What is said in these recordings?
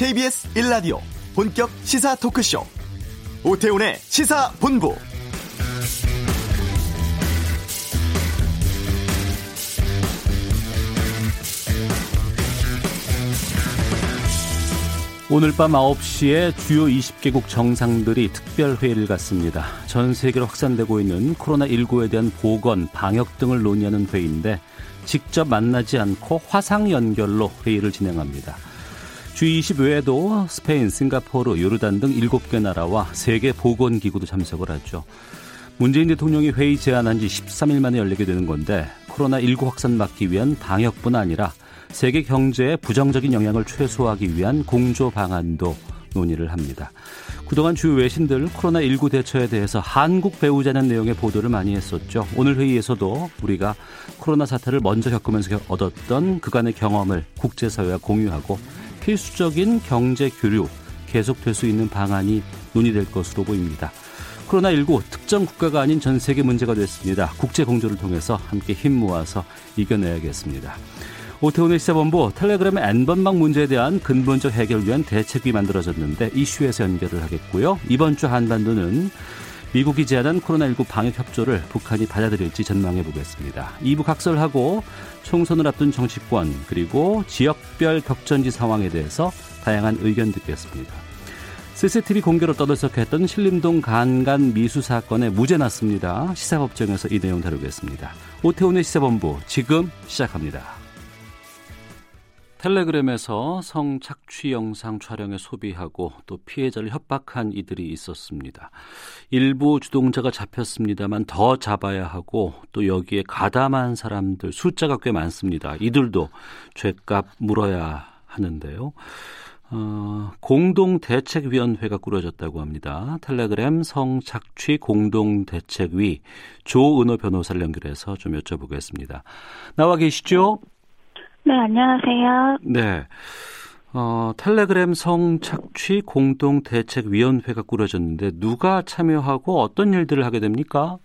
KBS 1라디오 본격 시사 토크쇼 오태훈의 시사본부 오늘 밤 9시에 주요 20개국 정상들이 특별회의를 갖습니다. 전 세계로 확산되고 있는 코로나19에 대한 보건, 방역 등을 논의하는 회의인데 직접 만나지 않고 화상 연결로 회의를 진행합니다. G20 외에도 스페인, 싱가포르, 요르단 등 7개 나라와 세계 보건기구도 참석을 하죠. 문재인 대통령이 회의 제안한 지 13일 만에 열리게 되는 건데 코로나19 확산 막기 위한 방역뿐 아니라 세계 경제에 부정적인 영향을 최소화하기 위한 공조 방안도 논의를 합니다. 그동안 주요 외신들 코로나19 대처에 대해서 한국 배우자는 내용의 보도를 많이 했었죠. 오늘 회의에서도 우리가 코로나 사태를 먼저 겪으면서 얻었던 그간의 경험을 국제사회와 공유하고 필수적인 경제 교류 계속될 수 있는 방안이 논의될 것으로 보입니다. 코로나19 특정 국가가 아닌 전 세계 문제가 됐습니다. 국제 공조를 통해서 함께 힘 모아서 이겨내야겠습니다. 오태훈의 시사본부 텔레그램의 N번방 문제에 대한 근본적 해결을 위한 대책이 만들어졌는데 이슈에서 연결을 하겠고요. 이번 주 한반도는 미국이 제안한 코로나19 방역 협조를 북한이 받아들일지 전망해 보겠습니다. 2부 각설하고 총선을 앞둔 정치권 그리고 지역별 격전지 상황에 대해서 다양한 의견 듣겠습니다. CCTV 공개로 떠들썩했던 신림동 간간 미수 사건에 무죄 났습니다. 시사법정에서 이 내용 다루겠습니다. 오태훈의 시사본부 지금 시작합니다. 텔레그램에서 성착취 영상 촬영에 소비하고 또 피해자를 협박한 이들이 있었습니다. 일부 주동자가 잡혔습니다만 더 잡아야 하고 또 여기에 가담한 사람들 숫자가 꽤 많습니다. 이들도 죄값 물어야 하는데요. 어, 공동대책위원회가 꾸려졌다고 합니다. 텔레그램 성착취 공동대책위 조은호 변호사를 연결해서 좀 여쭤보겠습니다. 나와 계시죠? 네, 안녕하세요. 네. 어, 텔레그램 성착취 공동대책위원회가 꾸려졌는데 누가 참여하고 어떤 일들을 하게 됩니까?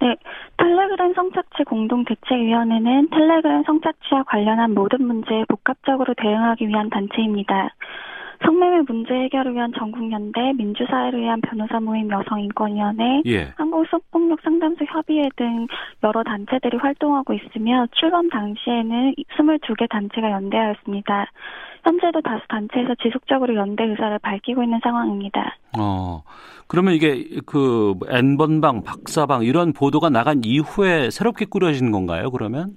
네, 텔레그램 성착취 공동대책위원회는 텔레그램 성착취와 관련한 모든 문제에 복합적으로 대응하기 위한 단체입니다. 성매매 문제 해결을 위한 전국연대, 민주사회를 위한 변호사 모임 여성인권위원회, 예. 한국성폭력 상담소 협의회 등 여러 단체들이 활동하고 있으며 출범 당시에는 22개 단체가 연대하였습니다. 현재도 다수 단체에서 지속적으로 연대 의사를 밝히고 있는 상황입니다. 어, 그러면 이게 그 N번방, 박사방 이런 보도가 나간 이후에 새롭게 꾸려진 건가요, 그러면?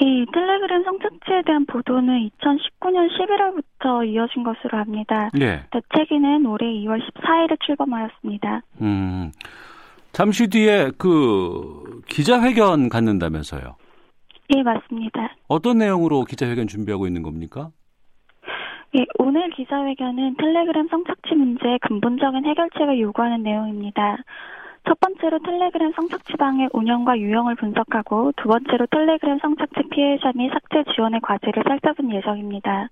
이 텔레그램 성착취에 대한 보도는 2019년 11월부터 이어진 것으로 압니다. 네. 대책위는 올해 2월 14일에 출범하였습니다. 음, 잠시 뒤에 그 기자회견 갖는다면서요? 예, 맞습니다. 어떤 내용으로 기자회견 준비하고 있는 겁니까? 예, 오늘 기자회견은 텔레그램 성착취 문제의 근본적인 해결책을 요구하는 내용입니다. 첫 번째로 텔레그램 성착취방의 운영과 유형을 분석하고 두 번째로 텔레그램 성착취 피해자 및 삭제 지원의 과제를 살펴본 예정입니다.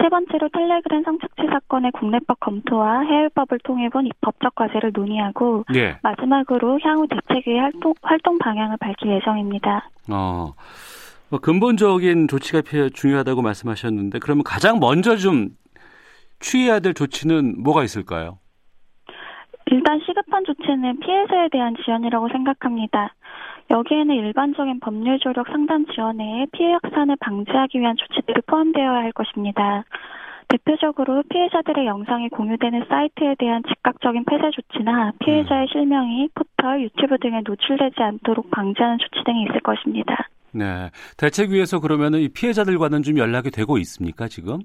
세 번째로 텔레그램 성착취 사건의 국내법 검토와 해외법을 통해 본 법적 과제를 논의하고 예. 마지막으로 향후 대책의 활동, 활동 방향을 밝힐 예정입니다. 어, 뭐 근본적인 조치가 중요하다고 말씀하셨는데 그러면 가장 먼저 좀 취해야 될 조치는 뭐가 있을까요? 일단 시급한 조치는 피해자에 대한 지원이라고 생각합니다. 여기에는 일반적인 법률 조력 상담 지원에 피해 확산을 방지하기 위한 조치들이 포함되어야 할 것입니다. 대표적으로 피해자들의 영상이 공유되는 사이트에 대한 즉각적인 폐쇄 조치나 피해자의 음. 실명이 포털, 유튜브 등에 노출되지 않도록 방지하는 조치 등이 있을 것입니다. 네. 대책위에서 그러면은 이 피해자들과는 좀 연락이 되고 있습니까, 지금?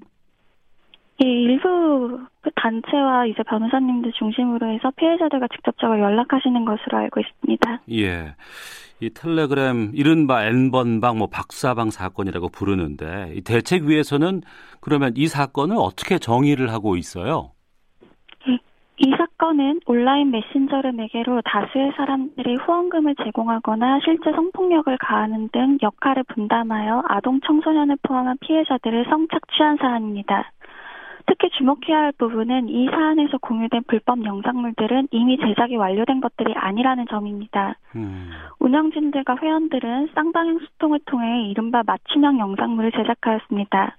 예, 일부 그 단체와 이제 변호사님들 중심으로 해서 피해자들과 직접적으로 연락하시는 것으로 알고 있습니다. 예. 이 텔레그램 이른바 N번방 뭐 박사방 사건이라고 부르는데 이 대책위에서는 그러면 이 사건을 어떻게 정의를 하고 있어요? 예, 이 사건은 온라인 메신저를 매개로 다수의 사람들이 후원금을 제공하거나 실제 성폭력을 가하는 등 역할을 분담하여 아동 청소년을 포함한 피해자들을 성착취한 사안입니다. 특히 주목해야 할 부분은 이 사안에서 공유된 불법 영상물들은 이미 제작이 완료된 것들이 아니라는 점입니다. 음. 운영진들과 회원들은 쌍방향 소통을 통해 이른바 맞춤형 영상물을 제작하였습니다.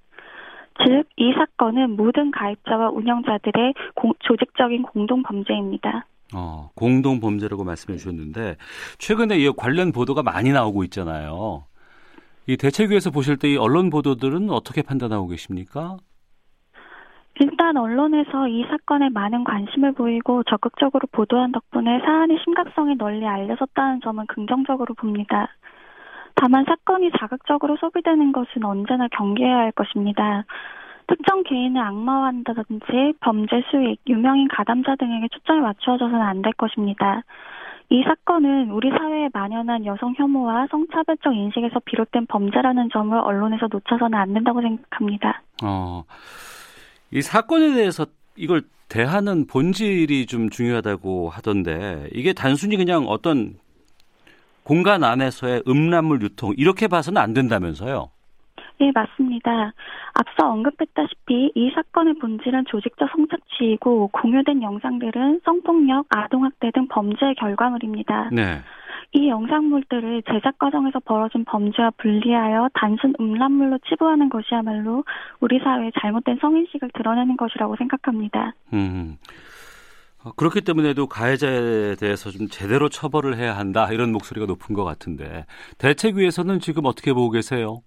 즉, 이 사건은 모든 가입자와 운영자들의 공, 조직적인 공동 범죄입니다. 어, 공동 범죄라고 말씀해 주셨는데 최근에 이 관련 보도가 많이 나오고 있잖아요. 이 대책위에서 보실 때 이 언론 보도들은 어떻게 판단하고 계십니까? 일단 언론에서 이 사건에 많은 관심을 보이고 적극적으로 보도한 덕분에 사안의 심각성이 널리 알려졌다는 점은 긍정적으로 봅니다. 다만 사건이 자극적으로 소비되는 것은 언제나 경계해야 할 것입니다. 특정 개인을 악마화한다든지 범죄 수익, 유명인 가담자 등에게 초점이 맞추어져서는 안 될 것입니다. 이 사건은 우리 사회에 만연한 여성 혐오와 성차별적 인식에서 비롯된 범죄라는 점을 언론에서 놓쳐서는 안 된다고 생각합니다. 어, 이 사건에 대해서 이걸 대하는 본질이 좀 중요하다고 하던데 이게 단순히 그냥 어떤 공간 안에서의 음란물 유통 이렇게 봐서는 안 된다면서요? 네, 맞습니다. 앞서 언급했다시피 이 사건의 본질은 조직적 성착취이고 공유된 영상들은 성폭력, 아동학대 등 범죄의 결과물입니다. 네. 이 영상물들을 제작 과정에서 벌어진 범죄와 분리하여 단순 음란물로 치부하는 것이야말로 우리 사회의 잘못된 성인식을 드러내는 것이라고 생각합니다. 음. 어, 그렇기 때문에도 가해자에 대해서 좀 제대로 처벌을 해야 한다 이런 목소리가 높은 것 같은데 대책위에서는 지금 어떻게 보고 계세요?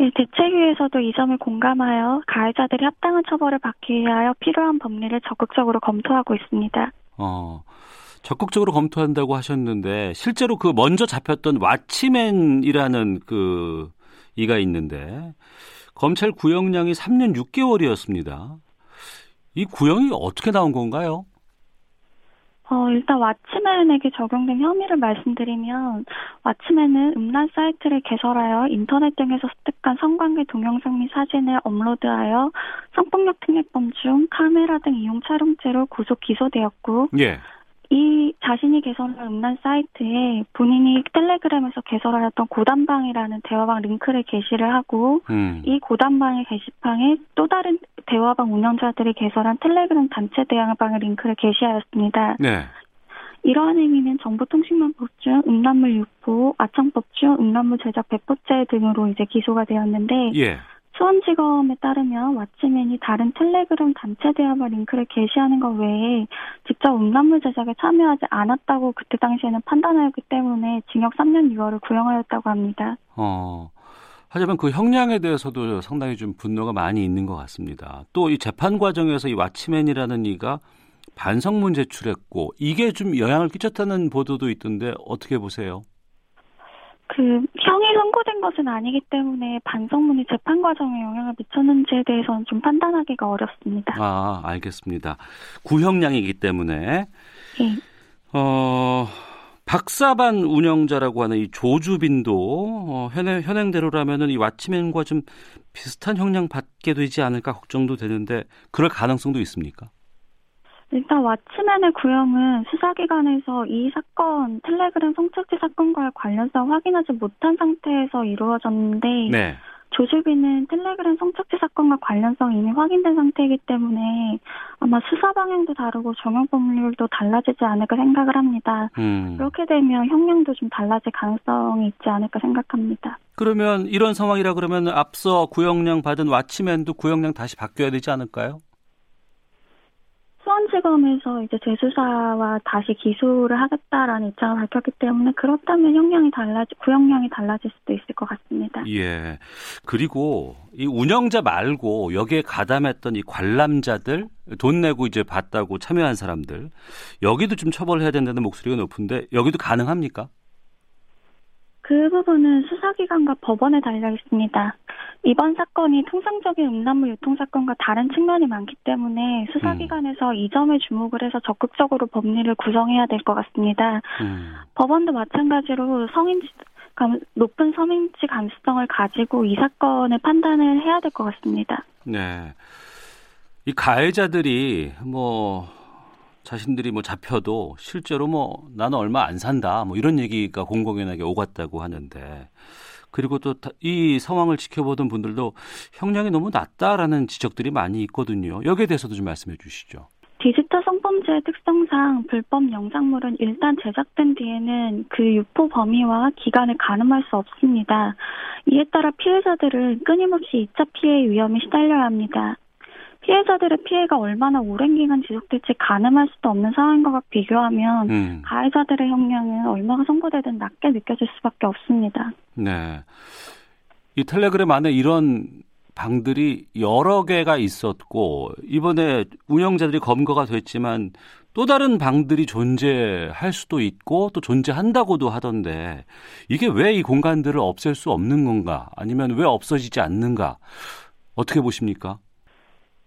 예, 대책위에서도 이 점을 공감하여 가해자들이 합당한 처벌을 받기 위하여 필요한 법리를 적극적으로 검토하고 있습니다. 어, 적극적으로 검토한다고 하셨는데 실제로 그 먼저 잡혔던 와치맨이라는 그 이가 있는데 검찰 구형량이 3년 6개월이었습니다. 이 구형이 어떻게 나온 건가요? 어, 일단 왓츠맨에게 적용된 혐의를 말씀드리면 왓츠맨은 음란 사이트를 개설하여 인터넷 등에서 습득한 성관계 동영상 및 사진을 업로드하여 성폭력 특례법 중 카메라 등 이용 촬영죄로 구속 기소되었고 예. 이 자신이 개설한 음란 사이트에 본인이 텔레그램에서 개설하였던 고단방이라는 대화방 링크를 게시를 하고 음. 이 고단방의 게시판에 또 다른 대화방 운영자들이 개설한 텔레그램 단체 대화방의 링크를 게시하였습니다. 네. 이러한 행위는 정보통신망법 중 음란물 유포, 아청법 중 음란물 제작 배포죄 등으로 이제 기소가 되었는데 예. 수원지검에 따르면 왓츠맨이 다른 텔레그램 단체 대화방 링크를 게시하는 것 외에 직접 음란물 제작에 참여하지 않았다고 그때 당시에는 판단하였기 때문에 징역 3년 6월을 구형하였다고 합니다. 어. 하지만 그 형량에 대해서도 상당히 좀 분노가 많이 있는 것 같습니다. 또 이 재판 과정에서 이 와치맨이라는 이가 반성문 제출했고 이게 좀 영향을 끼쳤다는 보도도 있던데 어떻게 보세요? 그 형이 선고된 것은 아니기 때문에 반성문이 재판 과정에 영향을 미쳤는지에 대해서는 좀 판단하기가 어렵습니다. 아, 알겠습니다. 구형량이기 때문에 예. 어 박사반 운영자라고 하는 이 조주빈도 어, 현행, 현행대로라면은 이 와치맨과 좀 비슷한 형량 받게 되지 않을까 걱정도 되는데 그럴 가능성도 있습니까? 일단 왓츠맨의 구형은 수사기관에서 이 사건 텔레그램 성착취 사건과의 관련성 확인하지 못한 상태에서 이루어졌는데 네. 조주빈은 텔레그램 성착취 사건과 관련성 이미 확인된 상태이기 때문에 아마 수사 방향도 다르고 적용 법률도 달라지지 않을까 생각을 합니다. 음. 그렇게 되면 형량도 좀 달라질 가능성이 있지 않을까 생각합니다. 그러면 이런 상황이라 그러면 앞서 구형량 받은 와치맨도 구형량 다시 바뀌어야 되지 않을까요? 수원지검에서 이제 재수사와 다시 기소를 하겠다라는 입장을 밝혔기 때문에 그렇다면 형량이 달라지 구형량이 달라질 수도 있을 것 같습니다. 예. 그리고 이 운영자 말고 여기에 가담했던 이 관람자들 돈 내고 이제 봤다고 참여한 사람들 여기도 좀 처벌해야 된다는 목소리가 높은데 여기도 가능합니까? 그 부분은 수사기관과 법원에 달려 있습니다. 이번 사건이 통상적인 음란물 유통 사건과 다른 측면이 많기 때문에 수사기관에서 음. 이 점에 주목을 해서 적극적으로 법리를 구성해야 될 것 같습니다. 음. 법원도 마찬가지로 성인지 감, 높은 서민지 감수성을 가지고 이 사건을 판단을 해야 될 것 같습니다. 네. 이 가해자들이 뭐 자신들이 뭐 잡혀도 실제로 뭐 나는 얼마 안 산다 뭐 이런 얘기가 공공연하게 오갔다고 하는데 그리고 또 이 상황을 지켜보던 분들도 형량이 너무 낮다라는 지적들이 많이 있거든요. 여기에 대해서도 좀 말씀해 주시죠. 디지털 성범죄의 특성상 불법 영상물은 일단 제작된 뒤에는 그 유포 범위와 기간을 가늠할 수 없습니다. 이에 따라 피해자들은 끊임없이 2차 피해의 위험에 시달려야 합니다. 피해자들의 피해가 얼마나 오랜 기간 지속될지 가늠할 수도 없는 상황인 것과 비교하면 음. 가해자들의 형량은 얼마가 선고되든 낮게 느껴질 수밖에 없습니다. 네. 이 텔레그램 안에 이런 방들이 여러 개가 있었고 이번에 운영자들이 검거가 됐지만 또 다른 방들이 존재할 수도 있고 또 존재한다고도 하던데 이게 왜 이 공간들을 없앨 수 없는 건가 아니면 왜 없어지지 않는가 어떻게 보십니까?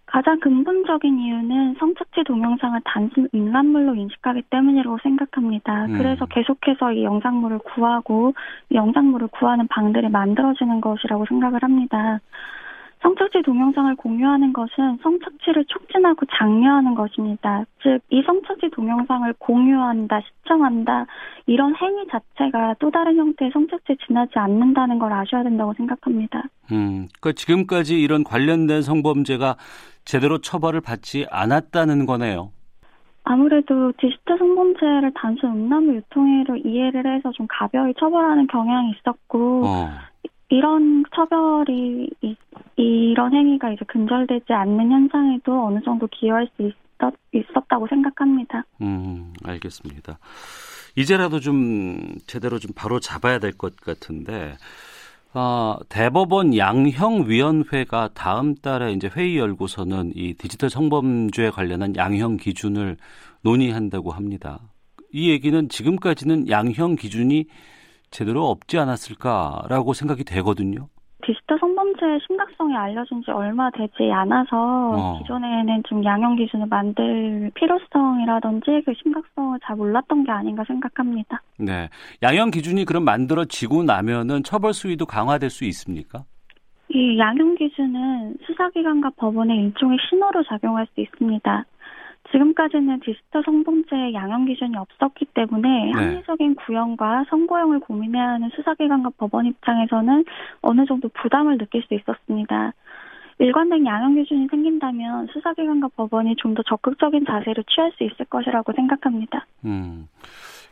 가장 근본적인 이유는 성착취 동영상을 단순 음란물로 인식하기 때문이라고 생각합니다. 음. 그래서 계속해서 이 영상물을 구하고 이 영상물을 구하는 방들이 만들어지는 것이라고 생각을 합니다. 성착취 동영상을 공유하는 것은 성착취를 촉진하고 장려하는 것입니다. 즉, 이 성착취 동영상을 공유한다, 시청한다, 이런 행위 자체가 또 다른 형태의 성착취에 지나지 않는다는 걸 아셔야 된다고 생각합니다. 음, 그러니까 지금까지 이런 관련된 성범죄가 제대로 처벌을 받지 않았다는 거네요. 아무래도 디지털 성범죄를 단순 음란물 유통으로 이해를 해서 좀 가벼이 처벌하는 경향이 있었고, 어. 이런 처벌이 이, 이런 행위가 이제 근절되지 않는 현상에도 어느 정도 기여할 수 있었, 있었 다고 생각합니다. 음, 알겠습니다. 이제라도 좀 제대로 좀 바로 잡아야 될 것 같은데 어, 대법원 양형위원회가 다음 달에 이제 회의 열고서는 이 디지털 성범죄에 관련한 양형 기준을 논의한다고 합니다. 이 얘기는 지금까지는 양형 기준이 제대로 없지 않았을까라고 생각이 되거든요. 디지털 성범죄의 심각성이 알려진 지 얼마 되지 않아서 어. 기존에는 좀 양형 기준을 만들 필요성이라든지 그 심각성을 잘 몰랐던 게 아닌가 생각합니다. 네. 양형 기준이 그럼 만들어지고 나면은 처벌 수위도 강화될 수 있습니까? 이 양형 기준은 수사기관과 법원의 일종의 신호로 작용할 수 있습니다. 지금까지는 디지털 성범죄의 양형 기준이 없었기 때문에 네. 합리적인 구형과 선고형을 고민해야 하는 수사기관과 법원 입장에서는 어느 정도 부담을 느낄 수 있었습니다. 일관된 양형 기준이 생긴다면 수사기관과 법원이 좀 더 적극적인 자세를 취할 수 있을 것이라고 생각합니다. 음.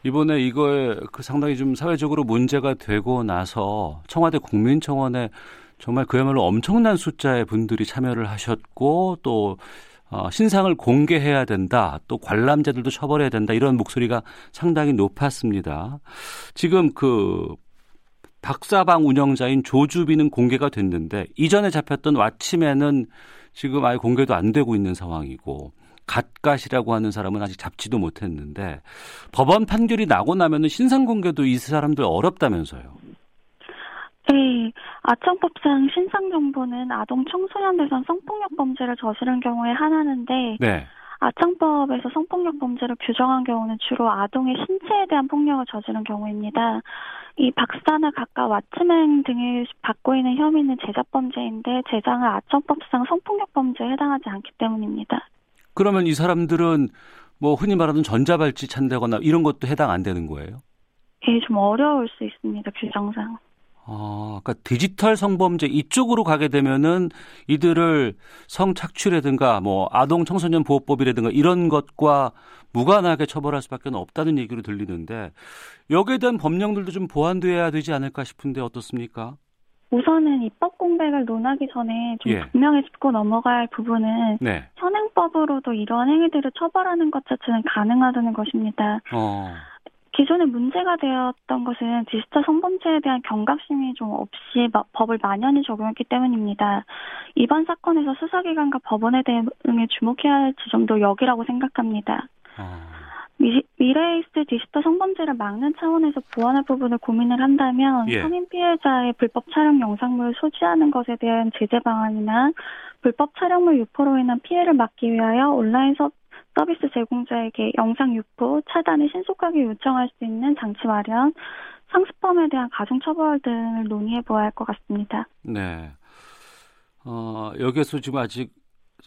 이번에 이거에 그 상당히 좀 사회적으로 문제가 되고 나서 청와대 국민청원에 정말 그야말로 엄청난 숫자의 분들이 참여를 하셨고 또 어, 신상을 공개해야 된다. 또 관람자들도 처벌해야 된다. 이런 목소리가 상당히 높았습니다. 지금 그 박사방 운영자인 조주비는 공개가 됐는데 이전에 잡혔던 왓치맨은 지금 아예 공개도 안 되고 있는 상황이고 갓갓이라고 하는 사람은 아직 잡지도 못했는데 법원 판결이 나고 나면은 신상 공개도 이 사람들 어렵다면서요. 네, 아청법상 신상 정보는 아동 청소년 대상 성폭력 범죄를 저지른 경우에 하나는데 네. 아청법에서 성폭력 범죄를 규정한 경우는 주로 아동의 신체에 대한 폭력을 저지른 경우입니다. 이 박사나 각각 왓츠맨 등을 받고 있는 혐의는 제작범죄인데 제장은 아청법상 성폭력 범죄에 해당하지 않기 때문입니다. 그러면 이 사람들은 뭐 흔히 말하는 전자발찌 찬다거나 이런 것도 해당 안 되는 거예요? 예, 좀 어려울 수 있습니다, 규정상. 아, 그러니까 디지털 성범죄 이쪽으로 가게 되면은 이들을 성착취라든가 뭐 아동 청소년 보호법이라든가 이런 것과 무관하게 처벌할 수밖에 없다는 얘기로 들리는데 여기에 대한 법령들도 좀 보완돼야 되지 않을까 싶은데 어떻습니까? 우선은 입법 공백을 논하기 전에 좀 예. 분명히 짚고 넘어가야 할 부분은 네. 현행법으로도 이러한 행위들을 처벌하는 것 자체는 가능하다는 것입니다. 어. 기존에 문제가 되었던 것은 디지털 성범죄에 대한 경각심이 좀 없이 법을 만연히 적용했기 때문입니다. 이번 사건에서 수사기관과 법원에 대응에 주목해야 할 지점도 여기라고 생각합니다. 아. 미, 미래에 있을 디지털 성범죄를 막는 차원에서 보완할 부분을 고민을 한다면 예. 성인 피해자의 불법 촬영 영상물을 소지하는 것에 대한 제재 방안이나 불법 촬영물 유포로 인한 피해를 막기 위하여 온라인 서, 서비스 제공자에게 영상 유포, 차단을 신속하게 요청할 수 있는 장치 마련, 상습범에 대한 가중처벌 등을 논의해 보아야 할 것 같습니다. 네. 어, 여기에서 지금 아직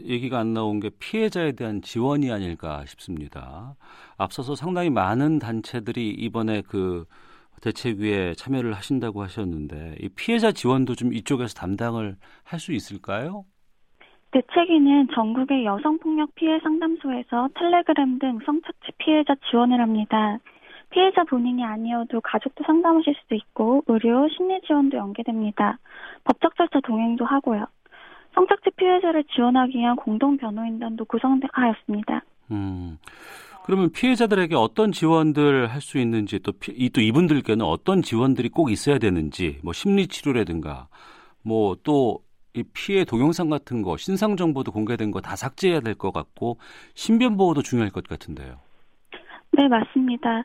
얘기가 안 나온 게 피해자에 대한 지원이 아닐까 싶습니다. 앞서서 상당히 많은 단체들이 이번에 그 대책위에 참여를 하신다고 하셨는데 이 피해자 지원도 좀 이쪽에서 담당을 할 수 있을까요? 대책위는 전국의 여성폭력 피해 상담소에서 텔레그램 등 성착취 피해자 지원을 합니다. 피해자 본인이 아니어도 가족도 상담하실 수도 있고 의료, 심리 지원도 연계됩니다. 법적 절차 동행도 하고요. 성착취 피해자를 지원하기 위한 공동 변호인단도 구성하였습니다. 음. 그러면 피해자들에게 어떤 지원들 할 수 있는지 또, 피, 또 이분들께는 어떤 지원들이 꼭 있어야 되는지 뭐 심리 치료라든가 뭐 또 이 피해 동영상 같은 거 신상 정보도 공개된 거 다 삭제해야 될 것 같고 신변 보호도 중요할 것 같은데요. 네, 맞습니다.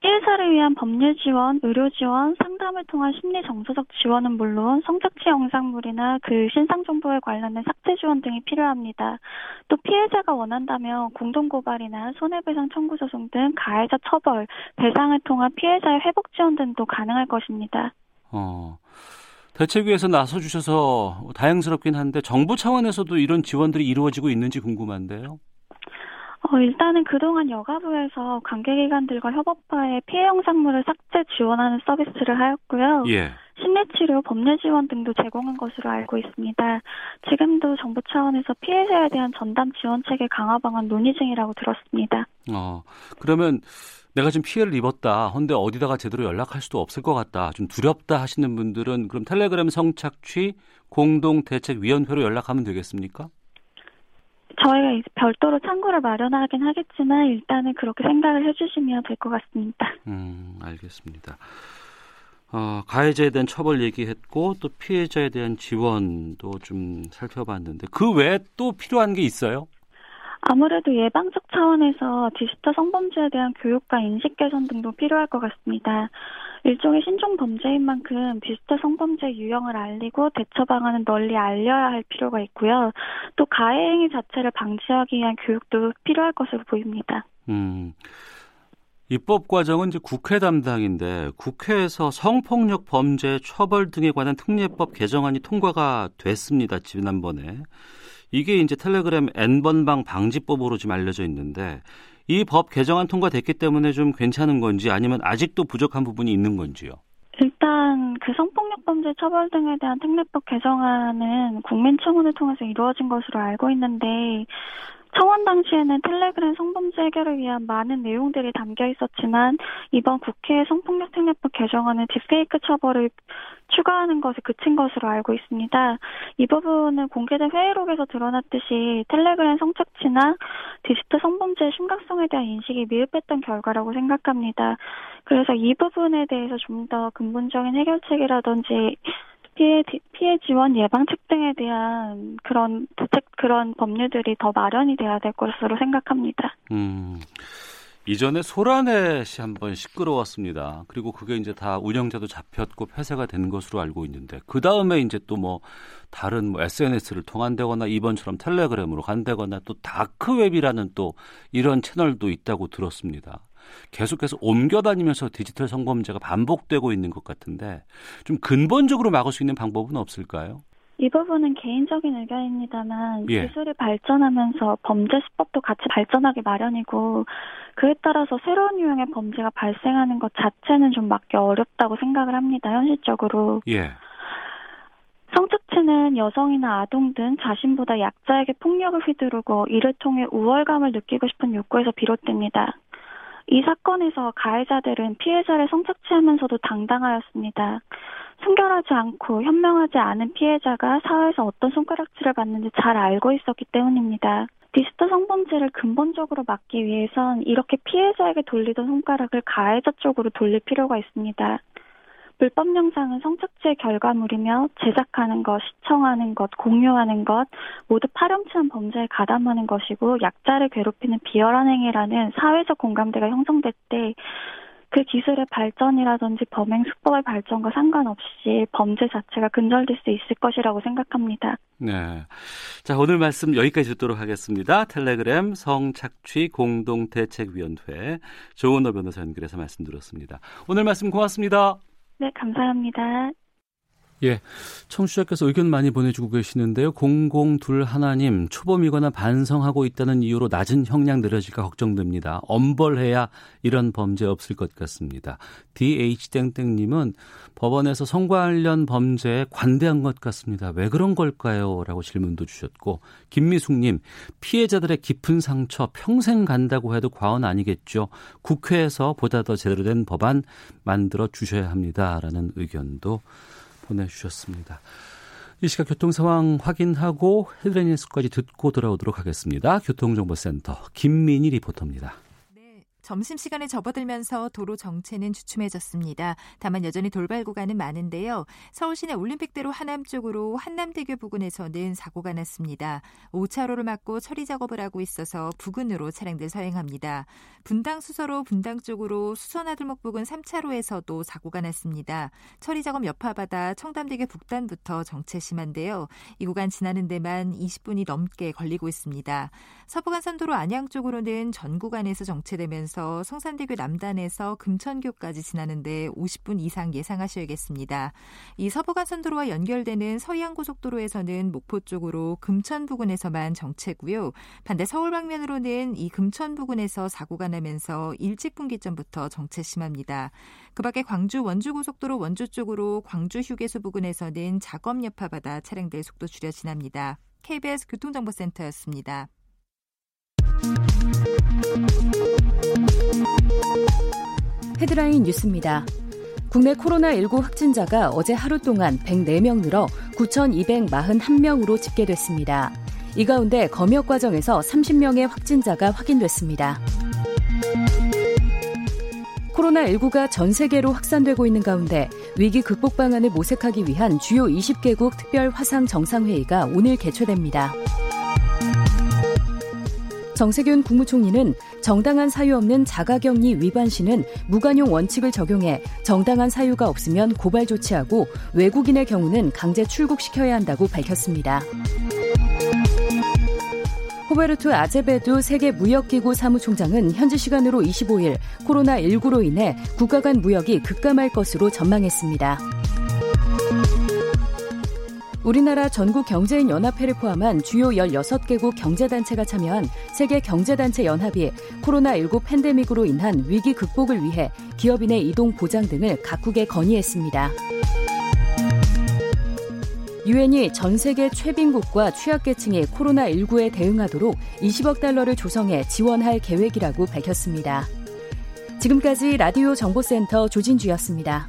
피해자를 위한 법률 지원, 의료 지원, 상담을 통한 심리 정서적 지원은 물론 성착취 영상물이나 그 신상 정보에 관련된 삭제 지원 등이 필요합니다. 또 피해자가 원한다면 공동 고발이나 손해배상 청구 소송 등 가해자 처벌, 배상을 통한 피해자의 회복 지원 등도 가능할 것입니다. 어. 대책위에서 나서 주셔서 다행스럽긴 한데 정부 차원에서도 이런 지원들이 이루어지고 있는지 궁금한데요. 어, 일단은 그동안 여가부에서 관계기관들과 협업하에 피해 영상물을 삭제 지원하는 서비스를 하였고요. 예. 심리치료, 법률 지원 등도 제공한 것으로 알고 있습니다. 지금도 정부 차원에서 피해자에 대한 전담 지원 체계 강화 방안 논의 중이라고 들었습니다. 어, 그러면 내가 지금 피해를 입었다. 근데 어디다가 제대로 연락할 수도 없을 것 같다. 좀 두렵다 하시는 분들은 그럼 텔레그램 성착취 공동대책위원회로 연락하면 되겠습니까? 저희가 별도로 창구를 마련하긴 하겠지만 일단은 그렇게 생각을 해주시면 될 것 같습니다. 음, 알겠습니다. 어, 가해자에 대한 처벌 얘기했고 또 피해자에 대한 지원도 좀 살펴봤는데 그 외에 또 필요한 게 있어요? 아무래도 예방적 차원에서 디지털 성범죄에 대한 교육과 인식 개선 등도 필요할 것 같습니다. 일종의 신종 범죄인 만큼 디지털 성범죄 유형을 알리고 대처 방안을 널리 알려야 할 필요가 있고요. 또 가해 행위 자체를 방지하기 위한 교육도 필요할 것으로 보입니다. 음. 입법 과정은 이제 국회 담당인데 국회에서 성폭력 범죄 처벌 등에 관한 특례법 개정안이 통과가 됐습니다. 지난번에. 이게 이제 텔레그램 N번방 방지법으로 지금 알려져 있는데 이 법 개정안 통과됐기 때문에 좀 괜찮은 건지 아니면 아직도 부족한 부분이 있는 건지요? 일단 그 성폭력 범죄 처벌 등에 대한 특례법 개정안은 국민청원을 통해서 이루어진 것으로 알고 있는데 청원 당시에는 텔레그램 성범죄 해결을 위한 많은 내용들이 담겨 있었지만 이번 국회 성폭력 특례법 개정안은 딥페이크 처벌을 추가하는 것에 그친 것으로 알고 있습니다. 이 부분은 공개된 회의록에서 드러났듯이 텔레그램 성착취나 디지털 성범죄의 심각성에 대한 인식이 미흡했던 결과라고 생각합니다. 그래서 이 부분에 대해서 좀 더 근본적인 해결책이라든지 피해 피해 지원 예방책 등에 대한 그런 대책 그런 법률들이 더 마련이 돼야 될 것으로 생각합니다. 음. 이전에 소라넷이 한번 시끄러웠습니다. 그리고 그게 이제 다 운영자도 잡혔고 폐쇄가 된 것으로 알고 있는데 그 다음에 이제 또 뭐 다른 뭐 SNS를 통한다거나 이번처럼 텔레그램으로 간다거나 또 다크웹이라는 또 이런 채널도 있다고 들었습니다. 계속해서 옮겨다니면서 디지털 성범죄가 반복되고 있는 것 같은데 좀 근본적으로 막을 수 있는 방법은 없을까요? 이 부분은 개인적인 의견입니다만 예. 기술이 발전하면서 범죄 수법도 같이 발전하기 마련이고 그에 따라서 새로운 유형의 범죄가 발생하는 것 자체는 좀 막기 어렵다고 생각을 합니다. 현실적으로. 예. 성착취는 여성이나 아동 등 자신보다 약자에게 폭력을 휘두르고 이를 통해 우월감을 느끼고 싶은 욕구에서 비롯됩니다. 이 사건에서 가해자들은 피해자를 성착취하면서도 당당하였습니다. 순결하지 않고 현명하지 않은 피해자가 사회에서 어떤 손가락질을 받는지 잘 알고 있었기 때문입니다. 디지털 성범죄를 근본적으로 막기 위해선 이렇게 피해자에게 돌리던 손가락을 가해자 쪽으로 돌릴 필요가 있습니다. 불법 영상은 성착취의 결과물이며 제작하는 것, 시청하는 것, 공유하는 것 모두 파렴치한 범죄에 가담하는 것이고 약자를 괴롭히는 비열한 행위라는 사회적 공감대가 형성될 때 그 기술의 발전이라든지 범행 수법의 발전과 상관없이 범죄 자체가 근절될 수 있을 것이라고 생각합니다. 네. 자, 오늘 말씀 여기까지 듣도록 하겠습니다. 텔레그램 성착취 공동대책위원회 조은호 변호사 연결해서 말씀 들었습니다. 오늘 말씀 고맙습니다. 네, 감사합니다. 예. 청취자께서 의견 많이 보내주고 계시는데요. 002 하나님, 초범이거나 반성하고 있다는 이유로 낮은 형량 내려질까 걱정됩니다. 엄벌해야 이런 범죄 없을 것 같습니다. DH땡땡님은 법원에서 성과 관련 범죄에 관대한 것 같습니다. 왜 그런 걸까요? 라고 질문도 주셨고, 김미숙님, 피해자들의 깊은 상처 평생 간다고 해도 과언 아니겠죠. 국회에서 보다 더 제대로 된 법안 만들어 주셔야 합니다. 라는 의견도 보내주셨습니다. 이 시각 교통 상황 확인하고 헤드라인 뉴스까지 듣고 돌아오도록 하겠습니다. 교통정보센터 김민희 리포터입니다. 점심시간에 접어들면서 도로 정체는 주춤해졌습니다. 다만 여전히 돌발 구간은 많은데요. 서울시내 올림픽대로 하남 쪽으로 한남대교 부근에서는 사고가 났습니다. 5차로를 막고 처리 작업을 하고 있어서 부근으로 차량들 서행합니다. 분당 수서로 분당 쪽으로 수선화들목 부근 3차로에서도 사고가 났습니다. 처리 작업 여파받아 청담대교 북단부터 정체 심한데요. 이 구간 지나는 데만 20분이 넘게 걸리고 있습니다. 서부간선도로 안양 쪽으로는 전 구간에서 정체되면서 있어서 성산대교 남단에서 금천교까지 지나는데 50분 이상 예상하셔야겠습니다. 이 서부간선도로와 연결되는 서해안고속도로에서는 목포 쪽으로 금천 부근에서만 정체고요. 반대 서울 방면으로는 이 금천 부근에서 사고가 나면서 일찍 분기점부터 정체 심합니다. 그 밖에 광주 원주고속도로 원주 쪽으로 광주 휴게소 부근에서는 작업 여파받아 차량들 속도 줄여 지납니다. KBS 교통정보센터였습니다. 헤드라인 뉴스입니다. 국내 코로나19 확진자가 어제 하루 동안 104명 늘어 9,241명으로 집계됐습니다. 이 가운데 검역 과정에서 30명의 확진자가 확인됐습니다. 코로나19가 전 세계로 확산되고 있는 가운데 위기 극복 방안을 모색하기 위한 주요 20개국 특별 화상 정상회의가 오늘 개최됩니다. 정세균 국무총리는 정당한 사유 없는 자가격리 위반 시는 무관용 원칙을 적용해 정당한 사유가 없으면 고발 조치하고 외국인의 경우는 강제 출국시켜야 한다고 밝혔습니다. 호베르투 아제베두 세계무역기구 사무총장은 현지 시간으로 25일 코로나19로 인해 국가 간 무역이 급감할 것으로 전망했습니다. 우리나라 전국 경제인 연합회를 포함한 주요 16개국 경제단체가 참여한 세계 경제단체 연합이 코로나19 팬데믹으로 인한 위기 극복을 위해 기업인의 이동 보장 등을 각국에 건의했습니다. 유엔이 전 세계 최빈국과 취약계층이 코로나19에 대응하도록 20억 달러를 조성해 지원할 계획이라고 밝혔습니다. 지금까지 라디오 정보센터 조진주였습니다.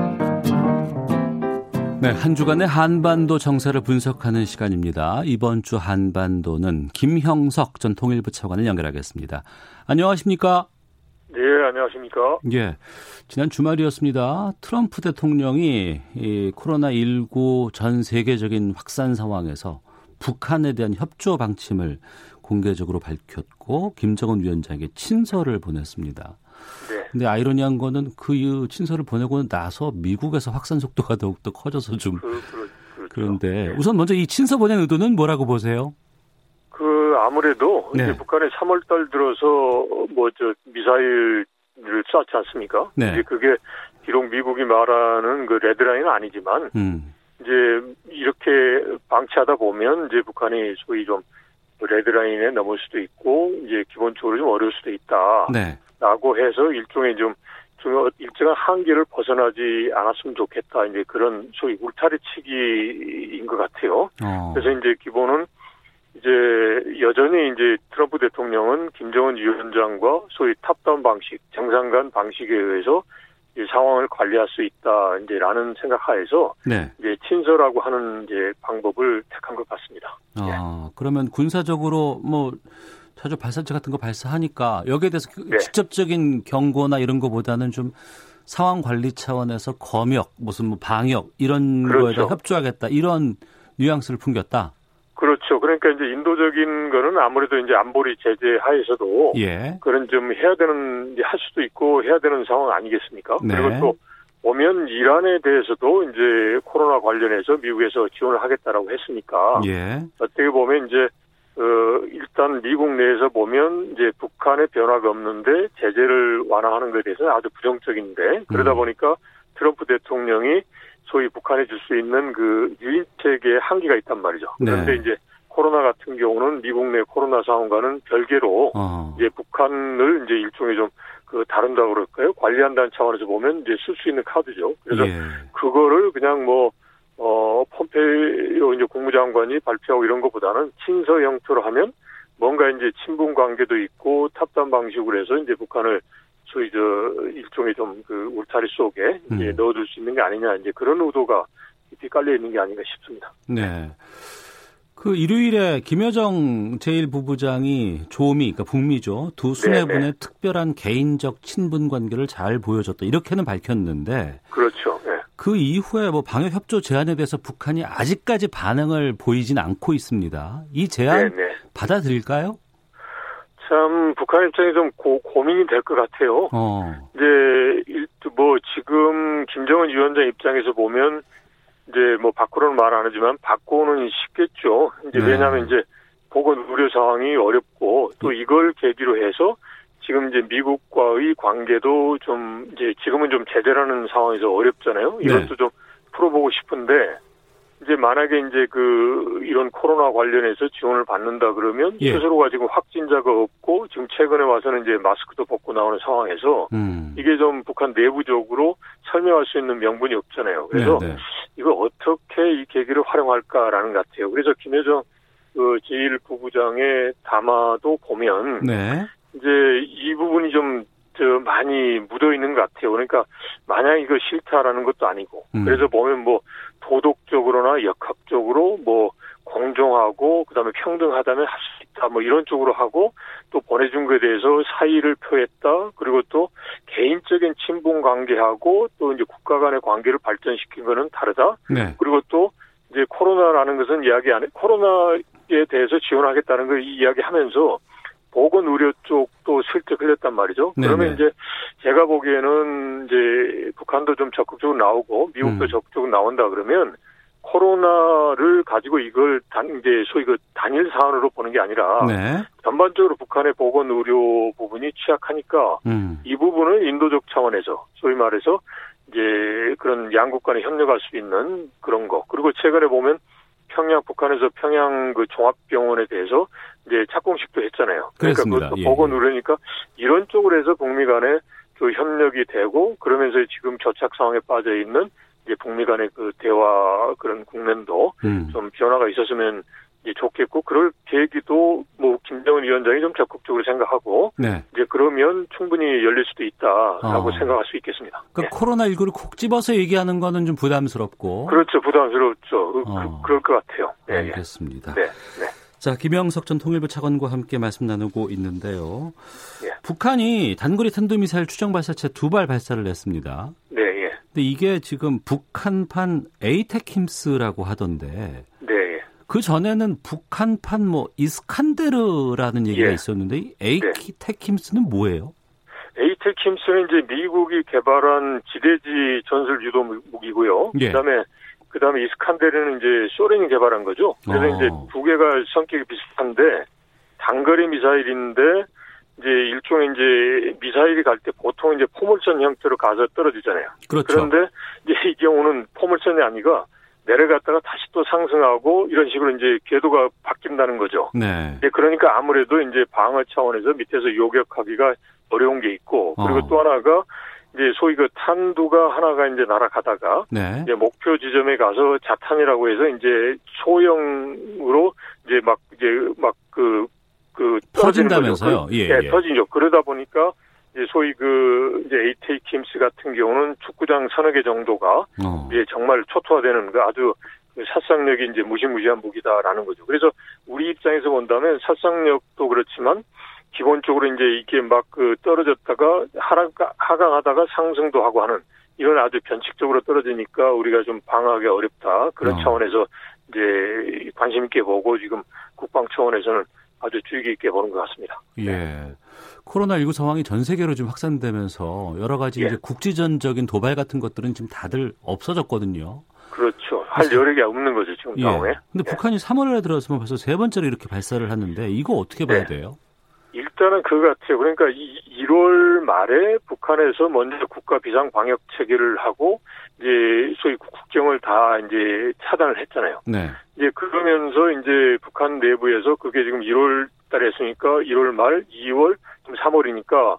네, 한 주간의 한반도 정세를 분석하는 시간입니다. 이번 주 한반도는 김형석 전 통일부 차관을 연결하겠습니다. 안녕하십니까? 네, 안녕하십니까? 예. 지난 주말이었습니다. 트럼프 대통령이 이 코로나19 전 세계적인 확산 상황에서 북한에 대한 협조 방침을 공개적으로 밝혔고 김정은 위원장에게 친서를 보냈습니다. 네. 근데 아이러니한 거는 그 친서를 보내고 나서 미국에서 확산 속도가 더욱더 커져서 좀 그, 그. 그런데 네. 우선 먼저 이 친서 보낸 의도는 뭐라고 보세요? 그 아무래도 네. 이제 북한이 3월달 들어서 뭐 저 미사일을 쐈지 않습니까? 네. 이제 그게 비록 미국이 말하는 그 레드라인은 아니지만 음. 이제 이렇게 방치하다 보면 이제 북한이 소위 좀 레드라인에 넘을 수도 있고 이제 기본적으로 좀 어려울 수도 있다. 네. 라고 해서 일종의 좀, 좀 일정한 한계를 벗어나지 않았으면 좋겠다. 이제 그런 소위 울타리치기인 것 같아요. 어. 그래서 이제 기본은 이제 여전히 이제 트럼프 대통령은 김정은 위원장과 소위 탑다운 방식, 정상 간 방식에 의해서 이 상황을 관리할 수 있다 이제라는 생각하에서 네. 이제 친서라고 하는 이제 방법을 택한 것 같습니다. 아 네. 그러면 군사적으로 뭐 자주 발사체 같은 거 발사하니까 여기에 대해서 그 네. 직접적인 경고나 이런 거보다는 좀 상황 관리 차원에서 검역, 무슨 뭐 방역 이런 그렇죠. 거에 협조하겠다 이런 뉘앙스를 풍겼다. 그렇죠. 그러니까 이제 인도적인 거는 아무래도 이제 안보리 제재 하에서도 예. 그런 좀 해야 되는 할 수도 있고 해야 되는 상황 아니겠습니까? 네. 그리고 또 보면 이란에 대해서도 이제 코로나 관련해서 미국에서 지원을 하겠다라고 했으니까 예. 어떻게 보면 이제 어 일단 미국 내에서 보면 이제 북한의 변화가 없는데 제재를 완화하는 것에 대해서는 아주 부정적인데 그러다 음. 보니까 트럼프 대통령이 소위 북한에 줄 수 있는 그 유인책의 한계가 있단 말이죠. 네. 그런데 네. 이제 코로나 같은 경우는 미국 내 코로나 상황과는 별개로 어. 이제 북한을 이제 일종의 좀 그 다른다 고 그럴까요? 관리한다는 차원에서 보면 이제 쓸 수 있는 카드죠. 그래서 예. 그거를 그냥 뭐 어, 폼페이오 이제 국무장관이 발표하고 이런 것보다는 친서 형태로 하면 뭔가 이제 친분 관계도 있고 탑단 방식으로 해서 이제 북한을 소위 저 일종의 좀 그 울타리 속에 이제 음. 넣어둘 수 있는 게 아니냐 이제 그런 의도가 깊이 깔려 있는 게 아닌가 싶습니다. 네. 그 일요일에 김여정 제1부부장이 조미, 그러니까 북미죠. 두 수뇌분의 네네. 특별한 개인적 친분 관계를 잘 보여줬다. 이렇게는 밝혔는데. 그렇죠. 네. 그 이후에 뭐 방역 협조 제안에 대해서 북한이 아직까지 반응을 보이진 않고 있습니다. 이 제안 네네. 받아들일까요? 참 북한 입장에 좀 고, 고민이 될 것 같아요. 어. 이제 뭐 지금 김정은 위원장 입장에서 보면 이제 뭐 밖으로는 말 안 하지만 바꾸는 쉽겠죠. 이제 네. 왜냐하면 이제 보건 의료 상황이 어렵고 또 이걸 계기로 해서 지금 이제 미국과의 관계도 좀 이제 지금은 좀 제재라는 상황에서 어렵잖아요. 네. 이것도 네. 좀 풀어보고 싶은데 이제 만약에 이제 그 이런 코로나 관련해서 지원을 받는다 그러면 예. 스스로가 지금 확진자가 없고 지금 최근에 와서는 이제 마스크도 벗고 나오는 상황에서 음. 이게 좀 북한 내부적으로 설명할 수 있는 명분이 없잖아요. 그래서 네, 네. 이걸 어떻게 이 계기를 활용할까라는 것 같아요. 그래서 김여정 그 제1부부장의 담화도 보면 네. 이제 이 부분이 좀저 많이 묻어 있는 것 같아요. 그러니까 마냥 이거 싫다라는 것도 아니고 음. 그래서 보면 뭐 도덕적으로나 역학적으로 뭐 공정하고 그다음에 평등하다면 할 수 있다 뭐 이런 쪽으로 하고 또 보내준 것에 대해서 사의를 표했다 그리고 또 개인적인 친분 관계하고 또 이제 국가 간의 관계를 발전시킨 거는 다르다 네. 그리고 또 이제 코로나라는 것은 이야기 안 해. 코로나에 대해서 지원하겠다는 걸 이야기하면서 보건 의료 쪽도 슬쩍 흘렸단 말이죠. 네네. 그러면 이제 제가 보기에는 이제 북한도 좀 적극적으로 나오고 미국도 음. 적극적으로 나온다 그러면 코로나를 가지고 이걸 단 이제 소위 그 단일 사안으로 보는 게 아니라 네. 전반적으로 북한의 보건 의료 부분이 취약하니까 음. 이 부분을 인도적 차원에서 소위 말해서 이제 그런 양국 간에 협력할 수 있는 그런 거 그리고 최근에 보면 평양 북한에서 평양 그 종합병원에 대해서 이제 착공식도 했잖아요. 그러니까 그것도 예. 보고 누르니까 이런 쪽으로 해서 북미 간에 그 협력이 되고 그러면서 지금 저착 상황에 빠져 있는 이제 북미 간의 그 대화 그런 국면도 음. 좀 변화가 있었으면 이제 좋겠고 그럴 계기도 뭐 김정은 위원장이 좀 적극적으로 생각하고 네. 이제 그러면 충분히 열릴 수도 있다라고 어. 생각할 수 있겠습니다. 그러니까 네. 코로나 19를 콕 집어서 얘기하는 거는 좀 부담스럽고 그렇죠 부담스럽죠. 그, 어. 그, 럴것 같아요. 네, 알겠습니다. 네. 네. 자, 김영석 전 통일부 차관과 함께 말씀 나누고 있는데요. 예. 북한이 단거리 탄도미사일 추정 발사체 두 발 발사를 했습니다. 네, 예. 근데 이게 지금 북한판 에이테킴스라고 하던데. 네. 예. 그 전에는 북한판 뭐 이스칸데르라는 얘기가 예. 있었는데 에이테킴스는 네. 뭐예요? 에이테킴스는 이제 미국이 개발한 지대지 전술 유도 무기고요. 예. 그다음에 그 다음에 이스칸데르는 이제 소련이 개발한 거죠. 그래서 어. 이제 두 개가 성격이 비슷한데 단거리 미사일인데 이제 일종의 이제 미사일이 갈 때 보통 이제 포물선 형태로 가서 떨어지잖아요. 그렇죠. 그런데 이제 이 경우는 포물선이 아니가 내려갔다가 다시 또 상승하고 이런 식으로 이제 궤도가 바뀐다는 거죠. 네. 그러니까 아무래도 이제 방어 차원에서 밑에서 요격하기가 어려운 게 있고 그리고 어. 또 하나가 이제 소위 그 탄두가 하나가 이제 날아가다가 네. 이제 목표 지점에 가서 자탄이라고 해서 이제 소형으로 이제 막 이제 막그 그, 그 터진다면서요? 예, 예. 예. 네, 터진죠. 그러다 보니까 이제 소위 그 이제 에이테이 킴스 같은 경우는 축구장 서너 개 정도가 어. 이제 정말 초토화되는 그 아주 그 사상력이 이제 무시무시한 무기다라는 거죠. 그래서 우리 입장에서 본다면 사상력도 그렇지만 기본적으로 이제 이게 막 그 떨어졌다가 하락 하강하다가 상승도 하고 하는 이런 아주 변칙적으로 떨어지니까 우리가 좀 방어하기 어렵다 그런 어. 차원에서 이제 관심 있게 보고 지금 국방 차원에서는 아주 주의 깊게 보는 것 같습니다. 예. 코로나19 상황이 전 세계로 좀 확산되면서 여러 가지 예. 이제 국지전적인 도발 같은 것들은 지금 다들 없어졌거든요. 그렇죠. 할 여력이 없는 거죠, 지금 예. 상황에. 근데 예. 북한이 3월에 들어서면 벌써 세 번째로 이렇게 발사를 하는데 이거 어떻게 봐야 네. 돼요? 일단은 그 같아요. 그러니까 1월 말에 북한에서 먼저 국가 비상 방역 체계를 하고 이제 소위 국경을 다 이제 차단을 했잖아요. 네. 이제 그러면서 이제 북한 내부에서 그게 지금 1월 달에 했으니까 1월 말, 2월, 3월이니까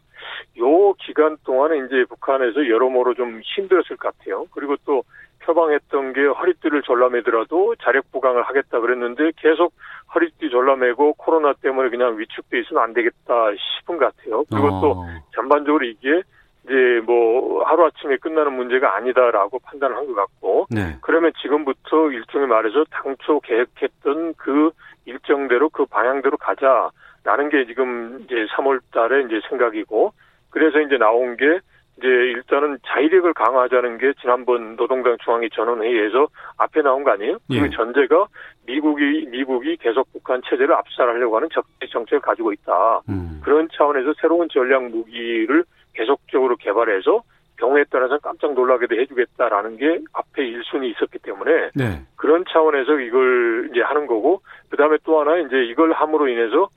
요 기간 동안에 이제 북한에서 여러모로 좀 힘들었을 것 같아요. 그리고 또 표방했던 게 허리띠를 졸라매더라도 자력 부강을 하겠다 그랬는데 계속 허리띠 졸라매고 코로나 때문에 그냥 위축돼 있으면 안 되겠다 싶은 것 같아요. 그리고 어. 또 전반적으로 이게 이제 뭐 하루 아침에 끝나는 문제가 아니다라고 판단을 한 것 같고 네. 그러면 지금부터 일종의 말해서 당초 계획했던 그 일정대로 그 방향대로 가자라는 게 지금 이제 3월 달에 이제 생각이고 그래서 이제 나온 게 이제 일단은 자위력을 강화하자는 게 지난번 노동당 중앙위 전원회의에서 앞에 나온 거 아니에요? 예. 그 전제가 미국이 미국이 계속 북한 체제를 압살하려고 하는 적대 정책을 가지고 있다. 음. 그런 차원에서 새로운 전략 무기를 계속적으로 개발해서 경우에 따라서 깜짝 놀라게도 해주겠다라는 게 앞에 1순위 있었기 때문에 네. 그런 차원에서 이걸 이제 하는 거고 그 다음에 또 하나 이제 이걸 함으로 인해서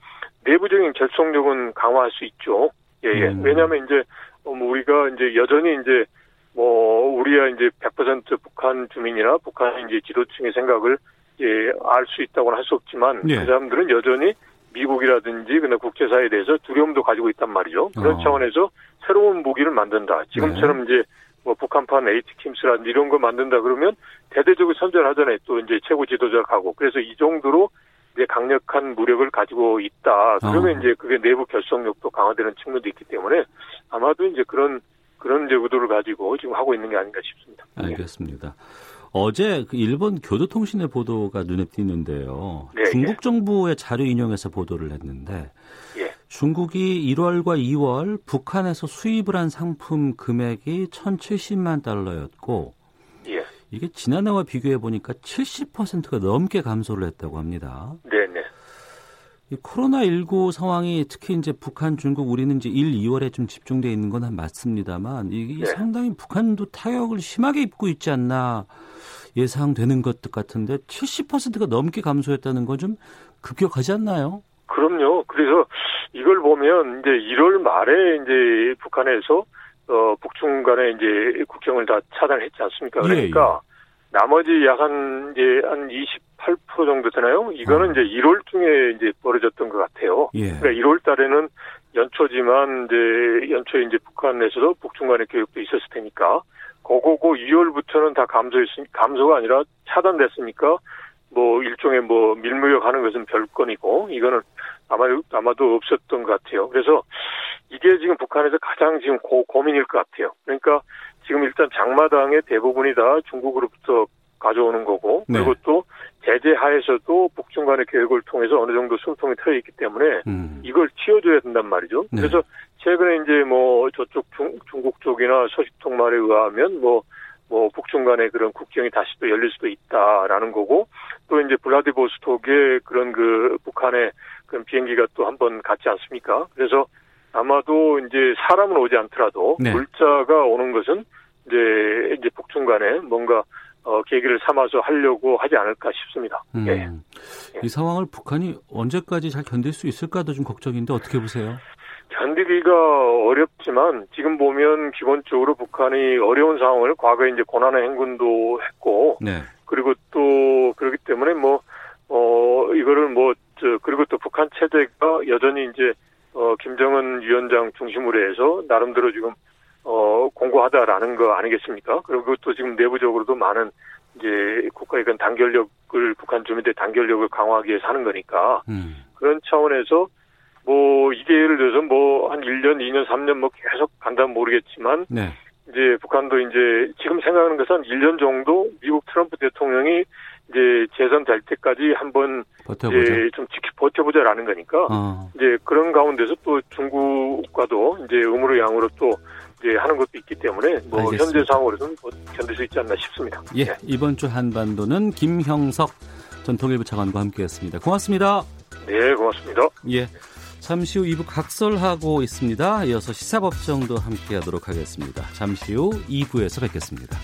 내부적인 결속력은 강화할 수 있죠. 예, 예. 음. 왜냐하면 이제 우리가 이제 여전히 이제 뭐 우리야 이제 100% 북한 주민이나 북한 이제 지도층의 생각을 예, 알 수 있다고는 할 수 없지만 예. 그 사람들은 여전히 미국이라든지 그나 국제사회에 대해서 두려움도 가지고 있단 말이죠. 그런 어. 차원에서 새로운 무기를 만든다. 지금처럼 네. 이제 뭐 북한판 에이티킴스라든지 이런 거 만든다 그러면 대대적으로 선전하잖아요. 또 이제 최고 지도자가 가고 그래서 이 정도로 이제 강력한 무력을 가지고 있다. 그러면 어. 이제 그게 내부 결속력도 강화되는 측면도 있기 때문에 아마도 이제 그런 그런 이제 의도를 가지고 지금 하고 있는 게 아닌가 싶습니다. 알겠습니다. 어제 그 일본 교도통신의 보도가 눈에 띄는데요. 네, 중국 예. 정부의 자료 인용해서 보도를 했는데 예. 중국이 1월과 2월 북한에서 수입을 한 상품 금액이 1,070만 달러였고 이게 지난해와 비교해 보니까 70%가 넘게 감소를 했다고 합니다. 네, 네. 이 코로나19 상황이 특히 이제 북한, 중국, 우리는 이제 1, 2월에 좀 집중되어 있는 건 맞습니다만 이게 네. 상당히 북한도 타격을 심하게 입고 있지 않나 예상되는 것 같은데 70%가 넘게 감소했다는 건 좀 급격하지 않나요? 그럼요. 그래서 이걸 보면 이제 1월 말에 이제 북한에서 어, 북중 간에 이제 국경을 다 차단했지 않습니까? 그러니까 예, 예. 나머지 약 한 이제 한 28% 정도 되나요? 이거는 아. 이제 1월 중에 이제 벌어졌던 것 같아요. 예. 그러니까 1월 달에는 연초지만 이제 연초에 이제 북한에서도 북중 간의 교육도 있었을 테니까 그거고 2월부터는 다 감소했으니 감소가 아니라 차단됐으니까 뭐 일종의 뭐 밀무역 하는 것은 별건이고 이거는 아마 아마도 없었던 것 같아요. 그래서 이게 지금 북한에서 가장 지금 고, 고민일 것 같아요. 그러니까 지금 일단 장마당의 대부분이 다 중국으로부터 가져오는 거고 네. 그리고 또 제재 하에서도 북중 간의 계획을 통해서 어느 정도 숨통이 트여 있기 때문에 음. 이걸 튀어줘야 된단 말이죠. 네. 그래서 최근에 이제 뭐 저쪽 중, 중국 쪽이나 소식통 말에 의하면 뭐뭐 북중 간의 그런 국경이 다시 또 열릴 수도 있다라는 거고 또 이제 블라디보스톡에 그런 그 북한의 그런 비행기가 또 한 번 갔지 않습니까? 그래서 아마도 이제 사람은 오지 않더라도 네. 물자가 오는 것은 이제 이제 북중 간에 뭔가 어, 계기를 삼아서 하려고 하지 않을까 싶습니다. 음. 예. 이 상황을 북한이 언제까지 잘 견딜 수 있을까도 좀 걱정인데 어떻게 보세요? 견디기가 어렵지만 지금 보면 기본적으로 북한이 어려운 상황을 과거에 이제 고난의 행군도 했고 네. 그리고 또 그렇기 때문에 뭐 어 이거를 뭐저 그리고 또 북한 체제가 여전히 이제 위원장 중심으로 해서 나름대로 지금 어 공고하다라는 거 아니겠습니까? 그리고 또 지금 내부적으로도 많은 이제 국가의 그런 단결력을 북한 주민들 단결력을 강화하기 위해서 하는 거니까 음. 그런 차원에서 뭐 이게 예를 들어서 뭐 한 1년, 2년, 3년 뭐 계속 간다면 모르겠지만 네. 이제 북한도 이제 지금 생각하는 것은 1년 정도 미국 트럼프 대통령이 이제 재선 될 때까지 한번 버텨보자. 이제 좀 지키 버텨보자라는 거니까 어. 이제 그런 가운데서 또 중국과도 이제 음으로 양으로 또 이제 하는 것도 있기 때문에 뭐 알겠습니다. 현재 상황으로는 뭐 견딜 수 있지 않나 싶습니다. 예, 네. 이번 주 한반도는 김형석 전 통일부 차관과 함께했습니다. 고맙습니다. 네, 고맙습니다. 예. 잠시 후 2부 각설하고 있습니다. 이어서 시사법정도 함께 하도록 하겠습니다. 잠시 후 2부에서 뵙겠습니다.